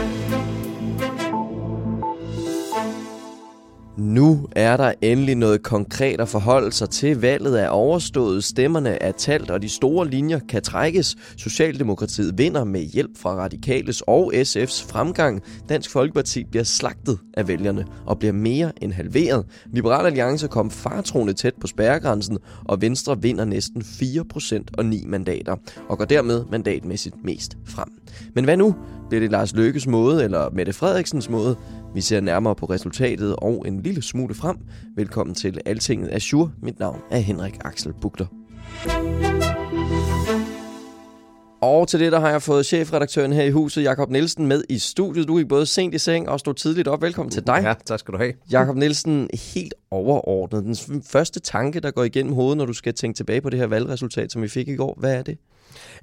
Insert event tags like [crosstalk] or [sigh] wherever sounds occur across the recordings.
Thank you. Nu er der endelig noget konkret at forholde sig til. Valget er overstået, stemmerne er talt, og de store linjer kan trækkes. Socialdemokratiet vinder med hjælp fra Radikales og SF's fremgang. Dansk Folkeparti bliver slagtet af vælgerne og bliver mere end halveret. Liberal Alliance kom fartroende tæt på spærregrænsen, og Venstre vinder næsten 4% og 9 mandater, og går dermed mandatmæssigt mest frem. Men hvad nu? Bliver det Lars Løkkes måde eller Mette Frederiksens måde? Vi ser nærmere på resultatet og en lille smule frem. Velkommen til Altinget Azure. Mit navn er Henrik Axel Bugter. Og til det, der har jeg fået chefredaktøren her i huset, Jakob Nielsen, med i studiet. Du er både sent i seng og stod tidligt op. Velkommen til dig. Ja, tak skal du have. Jakob Nielsen, helt overordnet. Den første tanke, der går igennem hovedet, når du skal tænke tilbage på det her valgresultat, som vi fik i går, hvad er det?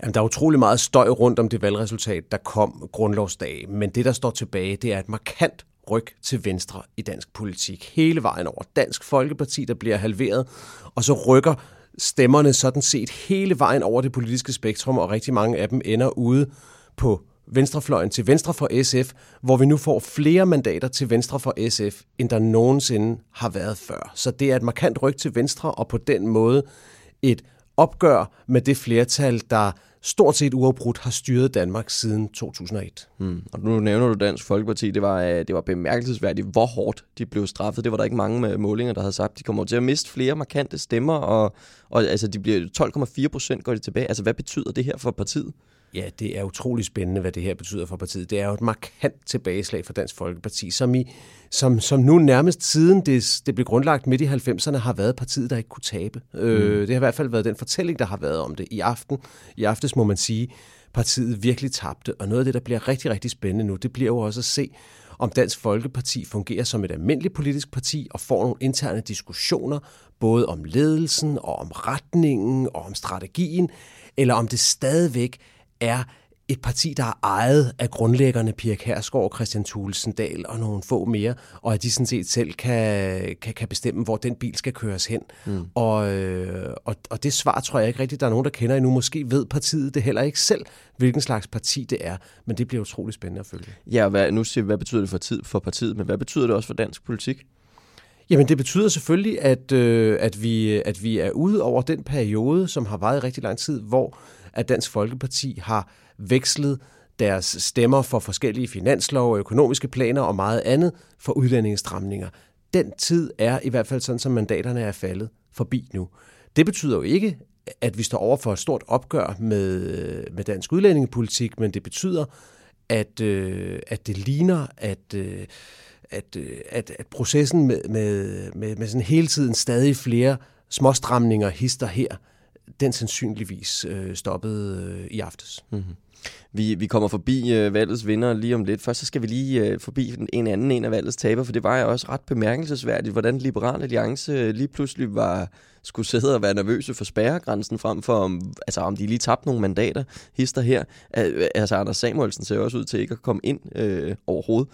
Jamen, der er utrolig meget støj rundt om det valgresultat, der kom grundlovsdag. Men det, der står tilbage, det er et markant ryg til venstre i dansk politik. Hele vejen over Dansk Folkeparti, der bliver halveret, og så rykker stemmerne sådan set hele vejen over det politiske spektrum, og rigtig mange af dem ender ude på venstrefløjen til venstre for SF, hvor vi nu får flere mandater til venstre for SF, end der nogensinde har været før. Så det er et markant ryg til venstre, og på den måde et opgør med det flertal, der stort set uafbrudt har styret Danmark siden 2001. Hmm. Og nu nævner du Dansk Folkeparti. Det var, øh, det var bemærkelsesværdigt, hvor hårdt de blev straffet. Det var der ikke mange med målinger, der havde sagt. De kommer til at miste flere markante stemmer, og, og altså, de bliver 12,4 procent går de tilbage. Altså, hvad betyder det her for partiet? Ja, det er utrolig spændende, hvad det her betyder for partiet. Det er jo et markant tilbageslag for Dansk Folkeparti, som, i, som, som nu nærmest siden det, det blev grundlagt midt i 90'erne har været partiet, der ikke kunne tabe. Mm. Øh, det har i hvert fald været den fortælling, der har været om det. I aften, i aftes må man sige, partiet virkelig tabte. Og noget af det, der bliver rigtig, rigtig spændende nu, det bliver jo også at se, om Dansk Folkeparti fungerer som et almindeligt politisk parti og får nogle interne diskussioner, både om ledelsen og om retningen og om strategien, eller om det stadigvæk er et parti, der er ejet af grundlæggerne Pia Kærsgaard, Christian Thulesen Dahl og nogle få mere, og at de sådan set selv kan, kan, kan bestemme, hvor den bil skal køres hen. Mm. Og, øh, og, og det svar tror jeg ikke rigtigt, der er nogen, der kender endnu. Måske ved partiet det heller ikke selv, hvilken slags parti det er, men det bliver utrolig spændende at følge. Ja, hvad, nu siger vi, hvad betyder det for, tid, for partiet, men hvad betyder det også for dansk politik? Jamen det betyder selvfølgelig, at, øh, at, vi, at vi er ude over den periode, som har varet rigtig lang tid, hvor at Dansk Folkeparti har vekslet deres stemmer for forskellige finanslov, økonomiske planer og meget andet for udlændingestramninger. Den tid er i hvert fald sådan, som mandaterne er faldet forbi nu. Det betyder jo ikke, at vi står over for et stort opgør med, med dansk udlændingepolitik, men det betyder, at, øh, at det ligner, at, øh, at, øh, at, at processen med, med, med, med sådan hele tiden stadig flere småstramninger hister her, den sandsynligvis øh, stoppede øh, i aftes. Mm-hmm. Vi, vi kommer forbi øh, valgets vinder lige om lidt. Først så skal vi lige øh, forbi en anden en af valgets taber, for det var jo også ret bemærkelsesværdigt, hvordan Liberal Alliance øh, lige pludselig var skulle sidde og være nervøse for spærregrænsen frem for, om, altså, om de lige tabte nogle mandater, hister her. Altså, Anders Samuelsen ser også ud til ikke at komme ind øh, overhovedet.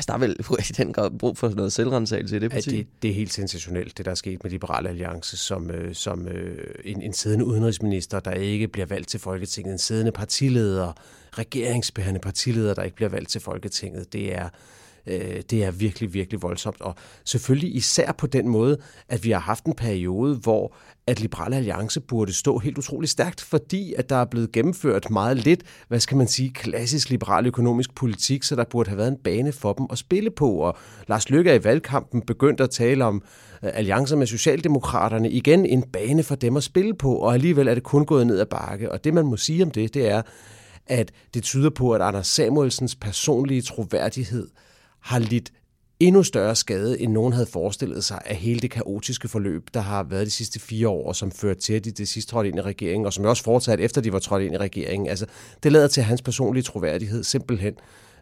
Altså, der er vel [laughs] i den grad brug for noget selvrensagelse i det parti? Ja, det, det er helt sensationelt, det der er sket med Liberale Alliance, som, øh, som øh, en, en siddende udenrigsminister, der ikke bliver valgt til Folketinget, en siddende partileder, regeringsbærende partileder, der ikke bliver valgt til Folketinget. Det er, øh, det er virkelig, virkelig voldsomt. Og selvfølgelig især på den måde, at vi har haft en periode, hvor at Liberale Alliance burde stå helt utrolig stærkt, fordi at der er blevet gennemført meget lidt, hvad skal man sige, klassisk liberal økonomisk politik, så der burde have været en bane for dem at spille på. Og Lars Løkke er i valgkampen begyndt at tale om uh, alliancer med Socialdemokraterne. Igen en bane for dem at spille på, og alligevel er det kun gået ned ad bakke. Og det man må sige om det, det er, at det tyder på, at Anders Samuelsens personlige troværdighed har lidt endnu større skade, end nogen havde forestillet sig af hele det kaotiske forløb, der har været de sidste fire år, og som førte til, at de det sidste trådte ind i regeringen, og som også fortsat efter de var trådt ind i regeringen. Altså, det lader til, at hans personlige troværdighed simpelthen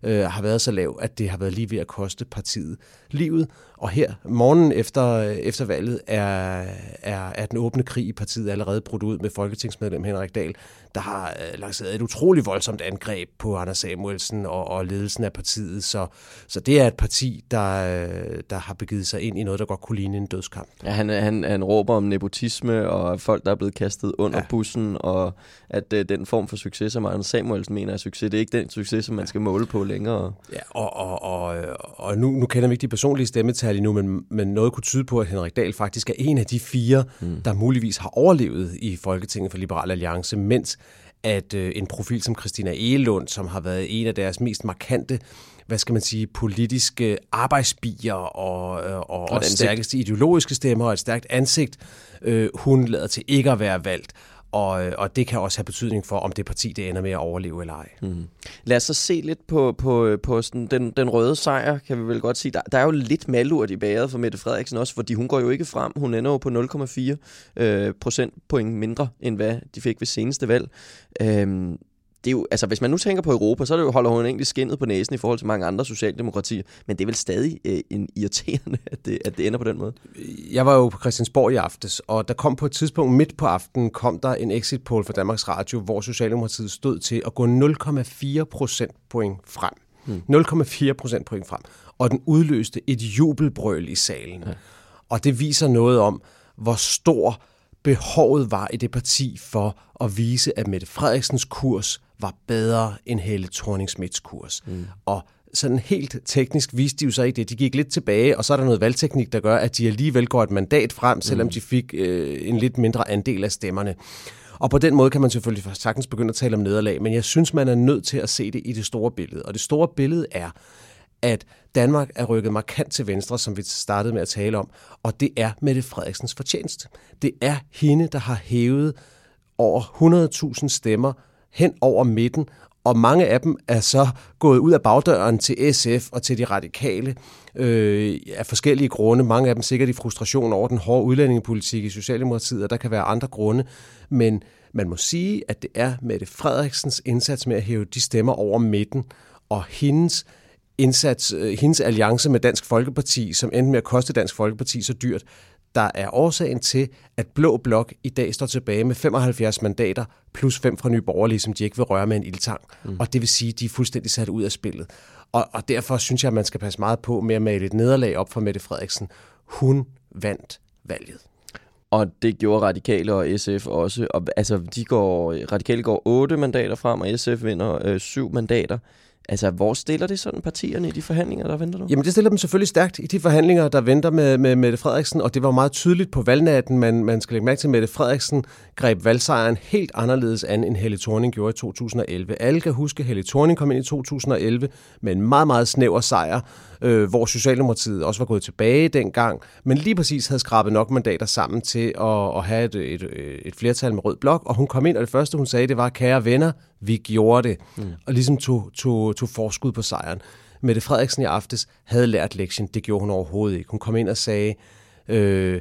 øh, har været så lav, at det har været lige ved at koste partiet livet. Og her, morgen efter, efter valget, er, er, er den åbne krig i partiet allerede brudt ud med folketingsmedlem Henrik Dahl, der har øh, lanceret et utroligt voldsomt angreb på Anders Samuelsen og, og ledelsen af partiet. Så, så det er et parti, der, øh, der har begivet sig ind i noget, der godt kunne ligne en dødskamp. Ja, han, han, han råber om nepotisme og folk, der er blevet kastet under ja. bussen, og at øh, den form for succes, som Anders Samuelsen mener er succes, det er ikke den succes, som man skal måle på længere. Ja, og, og, og, og nu, nu kender vi ikke de personlige stemmetal endnu, men, men noget kunne tyde på, at Henrik Dahl faktisk er en af de fire, mm. der muligvis har overlevet i Folketinget for Liberal Alliance, mens at øh, en profil som Christina Egelund, som har været en af deres mest markante hvad skal man sige, politiske arbejdsbier og, øh, og, og, og stærkeste ideologiske stemmer og et stærkt ansigt, øh, hun lader til ikke at være valgt. Og, øh, og det kan også have betydning for, om det parti det ender med at overleve eller ej. Mm. Lad os så se lidt på, på, på sådan den, den røde sejr, kan vi vel godt sige. Der, der er jo lidt malurt i bæret for Mette Frederiksen også, fordi hun går jo ikke frem. Hun ender jo på 0,4 øh, procentpoint mindre, end hvad de fik ved seneste valg. Øhm, det er jo, altså hvis man nu tænker på Europa, så det jo, holder hun egentlig skinnet på næsen i forhold til mange andre socialdemokratier, men det er vel stadig øh, en irriterende, [laughs] at det, at det ender på den måde. Jeg var jo på Christiansborg i aftes, og der kom på et tidspunkt midt på aftenen, kom der en exit poll for Danmarks Radio, hvor Socialdemokratiet stod til at gå 0,4 procentpoint frem. Hmm. 0,4 procentpoint frem. Og den udløste et jubelbrøl i salen. Ja. Og det viser noget om, hvor stor behovet var i det parti for at vise, at Mette Frederiksens kurs var bedre end Helle thorning kurs. Mm. Og sådan helt teknisk viste de jo sig ikke det. De gik lidt tilbage, og så er der noget valgteknik, der gør, at de alligevel går et mandat frem, selvom mm. de fik øh, en lidt mindre andel af stemmerne. Og på den måde kan man selvfølgelig sagtens begynde at tale om nederlag, men jeg synes, man er nødt til at se det i det store billede. Og det store billede er, at Danmark er rykket markant til venstre, som vi startede med at tale om, og det er Mette Frederiksens fortjeneste. Det er hende, der har hævet over 100.000 stemmer hen over midten, og mange af dem er så gået ud af bagdøren til SF og til de radikale øh, af forskellige grunde. Mange af dem sikkert i frustration over den hårde udlændingepolitik i Socialdemokratiet, og der kan være andre grunde. Men man må sige, at det er Mette Frederiksens indsats med at hæve de stemmer over midten, og hendes indsats, øh, hendes alliance med Dansk Folkeparti, som endte med at koste Dansk Folkeparti så dyrt, der er årsagen til, at Blå Blok i dag står tilbage med 75 mandater, plus fem fra Nye Borgerlige, som de ikke vil røre med en ildtang. Mm. Og det vil sige, at de er fuldstændig sat ud af spillet. Og, og derfor synes jeg, at man skal passe meget på med at male et nederlag op for Mette Frederiksen. Hun vandt valget. Og det gjorde Radikale og SF også. Og, altså, de går, Radikale går 8 mandater frem, og SF vinder øh, 7 mandater. Altså, hvor stiller det sådan partierne i de forhandlinger, der venter nu? Jamen, det stiller dem selvfølgelig stærkt i de forhandlinger, der venter med, med Mette Frederiksen, og det var meget tydeligt på valgnatten. Man, man skal lægge mærke til, at Mette Frederiksen greb valgsejren helt anderledes an, end Helle Thorning gjorde i 2011. Alle kan huske, at Helle Thorning kom ind i 2011 med en meget, meget snæver sejr, øh, hvor Socialdemokratiet også var gået tilbage dengang, men lige præcis havde skrabet nok mandater sammen til at, at have et, et, et flertal med rød blok, og hun kom ind, og det første, hun sagde, det var, kære venner, vi gjorde det, mm. og ligesom tog, tog, tog forskud på sejren. Mette Frederiksen i aftes havde lært lektien, det gjorde hun overhovedet ikke. Hun kom ind og sagde, øh,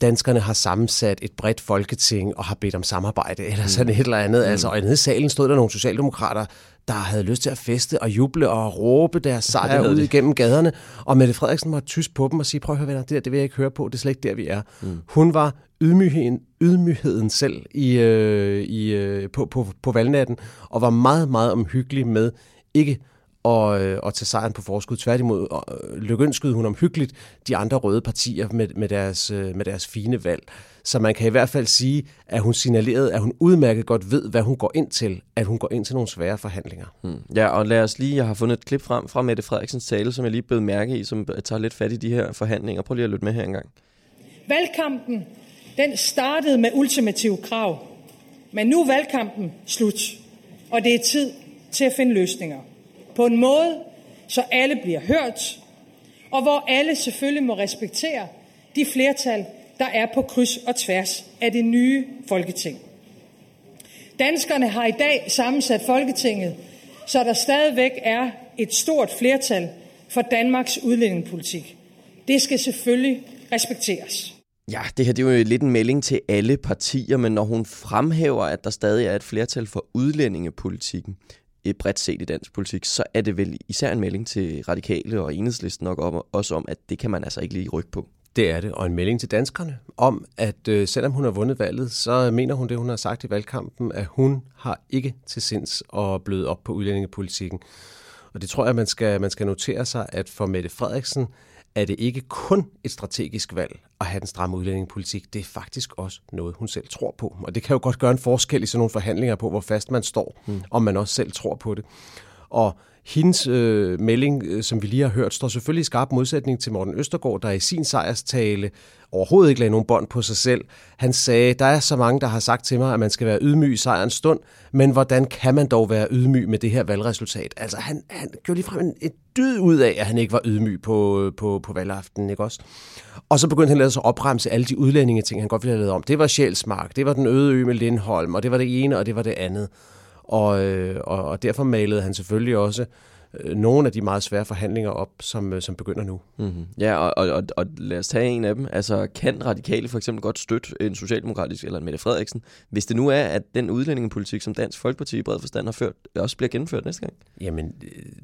danskerne har sammensat et bredt folketing og har bedt om samarbejde, eller sådan et eller andet. Mm. Altså, og nede i salen stod der nogle socialdemokrater, der havde lyst til at feste og juble og råbe deres sejr ud igennem gaderne. Og Mette Frederiksen var tysk på dem og sige, prøv at høre venner, det, der, det vil jeg ikke høre på, det er slet ikke der, vi er. Mm. Hun var ydmygheden, ydmygheden selv i, øh, i, øh, på, på, på valgnatten, og var meget, meget omhyggelig med ikke og, øh, og tage sejren på forskud. Tværtimod øh, lykønskede hun omhyggeligt de andre røde partier med, med, deres, øh, med deres fine valg. Så man kan i hvert fald sige, at hun signalerede, at hun udmærket godt ved, hvad hun går ind til, at hun går ind til nogle svære forhandlinger. Hmm. Ja, og lad os lige, jeg har fundet et klip frem fra Mette Frederiksens tale, som jeg lige blev mærke i, som tager lidt fat i de her forhandlinger. Prøv lige at lytte med her engang. Valgkampen, den startede med ultimative krav, men nu er valgkampen slut, og det er tid til at finde løsninger på en måde, så alle bliver hørt, og hvor alle selvfølgelig må respektere de flertal, der er på kryds og tværs af det nye Folketing. Danskerne har i dag sammensat Folketinget, så der stadigvæk er et stort flertal for Danmarks udlændingepolitik. Det skal selvfølgelig respekteres. Ja, det her det er jo lidt en melding til alle partier, men når hun fremhæver, at der stadig er et flertal for udlændingepolitikken, bredt set i dansk politik, så er det vel især en melding til radikale og enhedslisten nok om, også om, at det kan man altså ikke lige rykke på. Det er det, og en melding til danskerne om, at øh, selvom hun har vundet valget, så mener hun det, hun har sagt i valgkampen, at hun har ikke til sinds at bløde op på udlændingepolitikken. Og det tror jeg, man skal, man skal notere sig, at for Mette Frederiksen er det ikke kun et strategisk valg at have den stramme udlændingepolitik. Det er faktisk også noget, hun selv tror på. Og det kan jo godt gøre en forskel i sådan nogle forhandlinger på, hvor fast man står, mm. om man også selv tror på det. Og hendes øh, melding, øh, som vi lige har hørt, står selvfølgelig i skarp modsætning til Morten Østergaard, der i sin sejrstale overhovedet ikke lagde nogen bånd på sig selv. Han sagde, der er så mange, der har sagt til mig, at man skal være ydmyg i sejrens stund, men hvordan kan man dog være ydmyg med det her valgresultat? Altså, han, han gjorde ligefrem en, et dyd ud af, at han ikke var ydmyg på, øh, på, på valgaften, ikke også? Og så begyndte han at opremse alle de udlændinge ting, han godt ville have lavet om. Det var Sjælsmark, det var den øde ø med Lindholm, og det var det ene, og det var det andet. Og, øh, og, og derfor malede han selvfølgelig også øh, nogle af de meget svære forhandlinger op, som, øh, som begynder nu. Mm-hmm. Ja, og, og, og lad os tage en af dem. Altså, kan radikale for eksempel godt støtte en socialdemokratisk eller en Mette Frederiksen, hvis det nu er, at den udlændingepolitik, som Dansk Folkeparti i bred forstand har ført, også bliver gennemført næste gang? Jamen,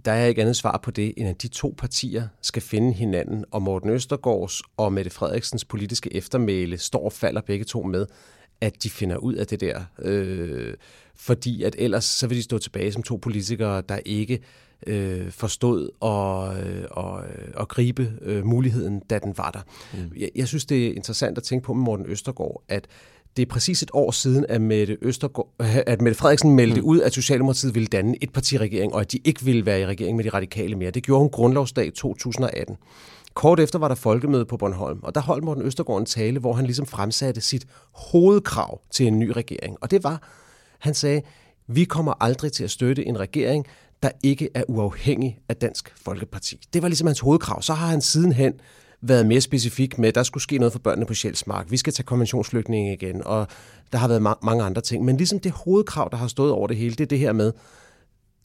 der er ikke andet svar på det, end at de to partier skal finde hinanden, og Morten Østergaards og Mette Frederiksens politiske eftermæle står og falder begge to med, at de finder ud af det der. Øh, fordi at ellers så vil de stå tilbage som to politikere, der ikke øh, forstod at, øh, og, øh, at gribe øh, muligheden, da den var der. Mm. Jeg, jeg synes, det er interessant at tænke på med Morten Østergaard, at det er præcis et år siden, at Mette, Østergaard, [laughs] at Mette Frederiksen meldte mm. ud, at Socialdemokratiet ville danne et partiregering, og at de ikke ville være i regering med de radikale mere. Det gjorde hun grundlovsdag 2018. Kort efter var der folkemøde på Bornholm, og der holdt Morten Østergaard en tale, hvor han ligesom fremsatte sit hovedkrav til en ny regering. Og det var, han sagde, vi kommer aldrig til at støtte en regering, der ikke er uafhængig af Dansk Folkeparti. Det var ligesom hans hovedkrav. Så har han sidenhen været mere specifik med, at der skulle ske noget for børnene på Sjælsmark. Vi skal tage konventionsflygtninge igen, og der har været ma- mange andre ting. Men ligesom det hovedkrav, der har stået over det hele, det er det her med,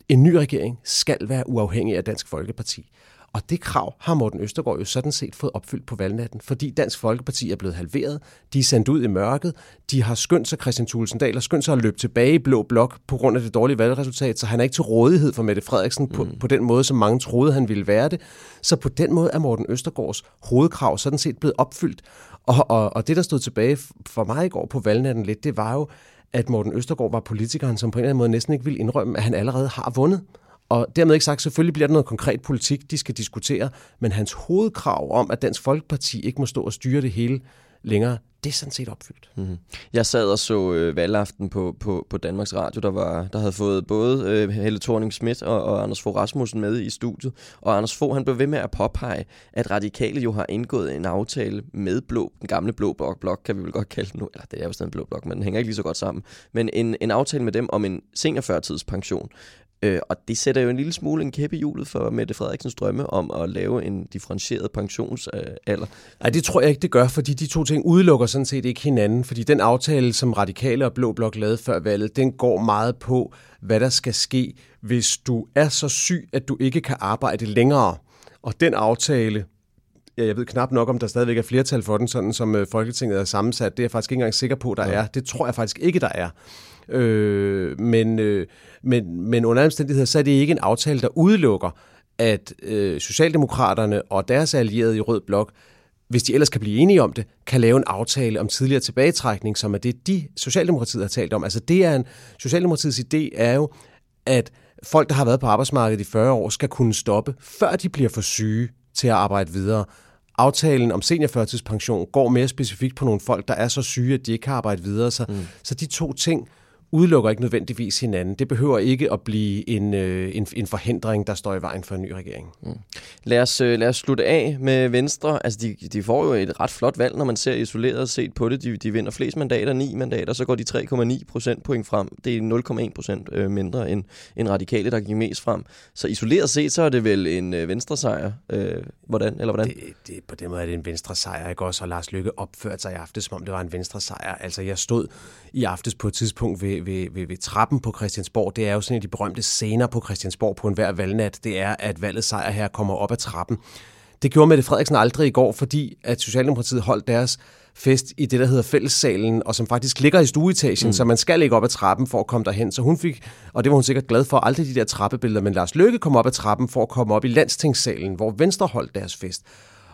en ny regering skal være uafhængig af Dansk Folkeparti. Og det krav har Morten Østergaard jo sådan set fået opfyldt på valgnatten, fordi Dansk Folkeparti er blevet halveret, de er sendt ud i mørket, de har skyndt sig Christian Tulsendal og skyndt sig at løbe tilbage i blå blok på grund af det dårlige valgresultat, så han er ikke til rådighed for Mette Frederiksen på, mm. på den måde, som mange troede, han ville være det. Så på den måde er Morten Østergaards hovedkrav sådan set blevet opfyldt. Og, og, og det, der stod tilbage for mig i går på valgnatten lidt, det var jo, at Morten Østergaard var politikeren, som på en eller anden måde næsten ikke ville indrømme, at han allerede har vundet. Og dermed ikke sagt, selvfølgelig bliver der noget konkret politik, de skal diskutere, men hans hovedkrav om, at Dansk Folkeparti ikke må stå og styre det hele længere, det er sådan set opfyldt. Mm-hmm. Jeg sad og så øh, valgaften på, på, på Danmarks Radio, der, var, der havde fået både øh, Helle thorning Schmidt og, og Anders Fogh Rasmussen med i studiet. Og Anders Fogh han blev ved med at påpege, at radikale jo har indgået en aftale med blå, den gamle blå blok, blok kan vi vel godt kalde den nu. Eller det er jo stadig en blå blok, men den hænger ikke lige så godt sammen. Men en, en aftale med dem om en seniorførtidspension. Øh, og det sætter jo en lille smule en kæppe i hjulet for Mette Frederiksens drømme om at lave en differentieret pensionsalder. Nej, det tror jeg ikke, det gør, fordi de to ting udelukker sådan set ikke hinanden. Fordi den aftale, som Radikale og Blå Blok lavede før valget, den går meget på, hvad der skal ske, hvis du er så syg, at du ikke kan arbejde længere. Og den aftale, ja, jeg ved knap nok, om der stadigvæk er flertal for den, sådan som øh, Folketinget er sammensat. Det er jeg faktisk ikke engang sikker på, der ja. er. Det tror jeg faktisk ikke, der er. Øh, men, øh, men, men under omstændigheder, så er det ikke en aftale, der udelukker, at øh, Socialdemokraterne og deres allierede i Rød Blok, hvis de ellers kan blive enige om det, kan lave en aftale om tidligere tilbagetrækning, som er det, de Socialdemokratiet har talt om. Altså det er en, Socialdemokratiets idé er jo, at folk, der har været på arbejdsmarkedet i 40 år, skal kunne stoppe, før de bliver for syge til at arbejde videre. Aftalen om seniorførtidspension går mere specifikt på nogle folk, der er så syge, at de ikke kan arbejde videre. Så, mm. så de to ting udelukker ikke nødvendigvis hinanden. Det behøver ikke at blive en, øh, en, en forhindring, der står i vejen for en ny regering. Mm. Lad, os, øh, lad os slutte af med Venstre. Altså, de, de får jo et ret flot valg, når man ser isoleret set på det. De, de vinder flest mandater, ni mandater, så går de 3,9 procentpoint frem. Det er 0,1 procent øh, mindre end, end radikale, der gik mest frem. Så isoleret set, så er det vel en øh, venstre-sejr. Øh, hvordan? Eller hvordan? Det, det, på den måde er det en venstre-sejr, ikke også? Og Lars Lykke opførte sig i aftes, som om det var en venstre-sejr. Altså, jeg stod i aftes på et tidspunkt ved, ved, ved, ved, ved trappen på Christiansborg, det er jo sådan en af de berømte scener på Christiansborg på en hver valgnat, det er, at valget sejr her kommer op ad trappen. Det gjorde Mette Frederiksen aldrig i går, fordi at Socialdemokratiet holdt deres fest i det, der hedder fællessalen, og som faktisk ligger i stueetagen, mm. så man skal ikke op ad trappen for at komme derhen. Så hun fik, og det var hun sikkert glad for, aldrig de der trappebilleder, men Lars Løkke kom op ad trappen for at komme op i landstingssalen, hvor Venstre holdt deres fest.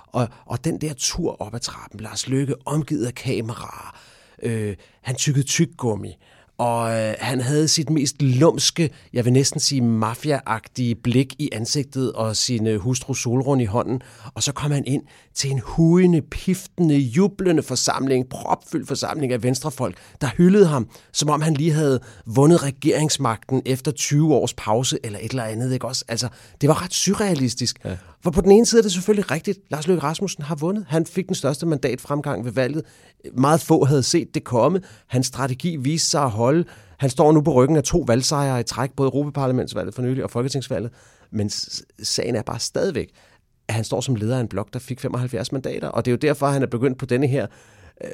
Og, og den der tur op ad trappen, Lars Løkke omgivet af kameraer, øh, han tykkede tyggummi, og øh, han havde sit mest lumske, jeg vil næsten sige mafiaagtige blik i ansigtet og sin øh, hustru Solrun i hånden. Og så kom han ind til en hujende, piftende, jublende forsamling, propfyldt forsamling af venstrefolk, der hyldede ham, som om han lige havde vundet regeringsmagten efter 20 års pause eller et eller andet. Ikke også? Altså, det var ret surrealistisk. Ja. For på den ene side er det selvfølgelig rigtigt. Lars Løkke Rasmussen har vundet. Han fik den største mandatfremgang ved valget. Meget få havde set det komme. Hans strategi viste sig at holde. Han står nu på ryggen af to valgsejre i træk, både Europaparlamentsvalget for nylig og Folketingsvalget. Men sagen er bare stadigvæk, at han står som leder af en blok, der fik 75 mandater. Og det er jo derfor, at han er begyndt på denne her, øh,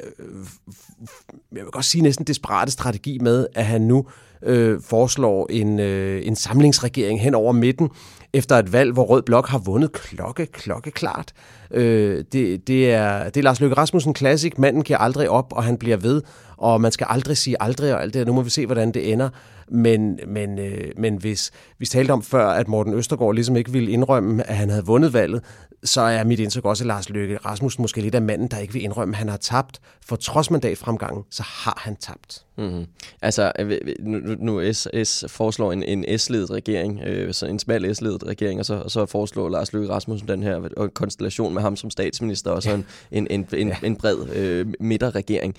jeg vil godt sige næsten desperate strategi med, at han nu øh, Øh, foreslår en, øh, en samlingsregering hen over midten, efter et valg, hvor Rød Blok har vundet klokke, klokke klart. Øh, det, det, er, det er Lars Løkke Rasmussen klassik. Manden giver aldrig op, og han bliver ved. Og man skal aldrig sige aldrig og alt det. Nu må vi se, hvordan det ender. Men, men, øh, men hvis vi talte om før, at Morten Østergaard ligesom ikke ville indrømme, at han havde vundet valget, så er mit indtryk også, at Lars Løkke Rasmussen måske lidt af manden, der ikke vil indrømme, at han har tabt. For trods mandatfremgangen, så har han tabt. Mm-hmm. Altså, øh, nu, nu S, foreslår en, en S-ledet regering, øh, så en smal S-ledet regering, og så, og så foreslår Lars Løkke Rasmussen den her og en konstellation med ham som statsminister, og så en, en, en, en, ja. en bred øh, midterregering.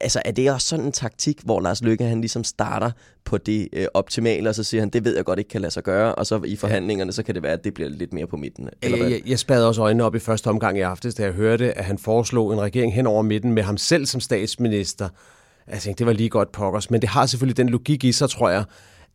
Altså, er det også sådan en taktik, hvor Lars Løkke han ligesom starter på det øh, optimale, og så siger han, det ved jeg godt ikke kan lade sig gøre, og så i forhandlingerne, så kan det være, at det bliver lidt mere på midten? Eller hvad? Jeg, jeg spadede også øjnene op i første omgang i aftes, da jeg hørte, at han foreslog en regering hen over midten med ham selv som statsminister. Jeg tænkte, det var lige godt pokkers, men det har selvfølgelig den logik i sig, tror jeg,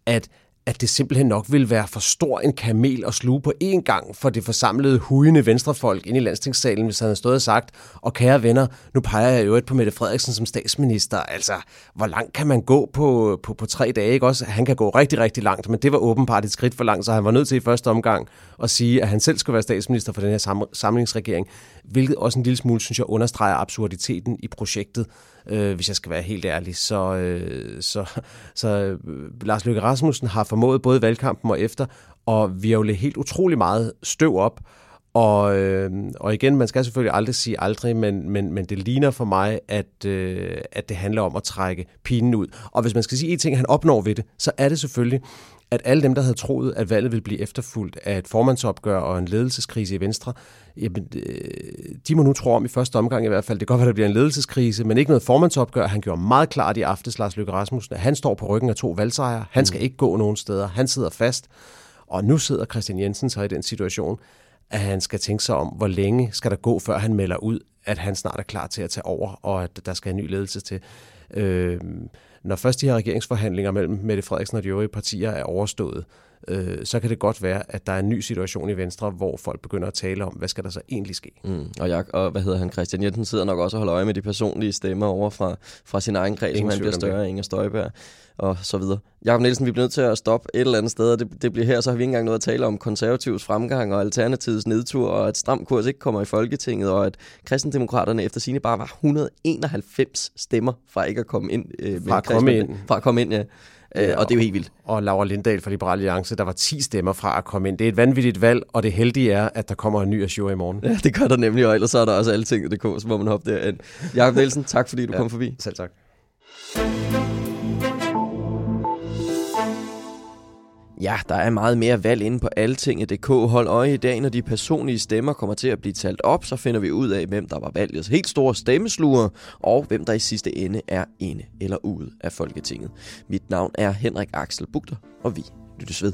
at at det simpelthen nok ville være for stor en kamel at sluge på én gang for det forsamlede hujende venstrefolk ind i landstingssalen, hvis han havde stået og sagt, og kære venner, nu peger jeg jo et på Mette Frederiksen som statsminister. Altså, hvor langt kan man gå på, på, på tre dage? Ikke? Også, han kan gå rigtig, rigtig langt, men det var åbenbart et skridt for langt, så han var nødt til i første omgang at sige, at han selv skulle være statsminister for den her samlingsregering, hvilket også en lille smule, synes jeg, understreger absurditeten i projektet øh, hvis jeg skal være helt ærlig. Så, øh, så, så øh, Lars Løkke Rasmussen har formået både valgkampen og efter og vi har jo helt utrolig meget støv op. Og, øh, og igen, man skal selvfølgelig aldrig sige aldrig, men, men, men det ligner for mig, at, øh, at det handler om at trække pinen ud. Og hvis man skal sige en ting, han opnår ved det, så er det selvfølgelig, at alle dem, der havde troet, at valget ville blive efterfulgt af et formandsopgør og en ledelseskrise i Venstre, jamen, øh, de må nu tro om i første omgang i hvert fald. Det kan godt være, at der bliver en ledelseskrise, men ikke noget formandsopgør. Han gjorde meget klart i aftes, Lars Løkke Rasmussen, at han står på ryggen af to valgsejre. Han skal mm. ikke gå nogen steder. Han sidder fast. Og nu sidder Christian Jensen så i den situation, at han skal tænke sig om, hvor længe skal der gå, før han melder ud, at han snart er klar til at tage over, og at der skal en ny ledelse til. Øh, når først de her regeringsforhandlinger mellem Mette Frederiksen og de øvrige partier er overstået, øh, så kan det godt være, at der er en ny situation i Venstre, hvor folk begynder at tale om, hvad skal der så egentlig ske? Mm. Og, jeg, og hvad hedder han, Christian Jensen sidder nok også og holder øje med de personlige stemmer over fra, fra sin egen kreds, som han bliver større, Inger Støjberg og så videre. Jakob Nielsen, vi bliver nødt til at stoppe et eller andet sted, og det, det bliver her, så har vi ikke engang noget at tale om konservativs fremgang og alternativets nedtur, og at stram kurs ikke kommer i Folketinget, og at kristendemokraterne efter sine bare var 191 stemmer fra ikke at komme ind. Øh, fra at komme ind. Fra at komme ind, ja. Øh, og det er jo helt vildt. Og Laura Lindahl fra Liberale Alliance, der var 10 stemmer fra at komme ind. Det er et vanvittigt valg, og det heldige er, at der kommer en ny Azure i morgen. Ja, det gør der nemlig, og ellers så er der også alle ting, det så må man hoppe derind. Jakob Nielsen, tak fordi du ja, kom forbi. Selv tak. Ja, der er meget mere valg inde på altinget.dk. Hold øje i dag, når de personlige stemmer kommer til at blive talt op, så finder vi ud af, hvem der var valgets helt store stemmesluger, og hvem der i sidste ende er inde eller ude af Folketinget. Mit navn er Henrik Axel Bugter, og vi lyttes ved.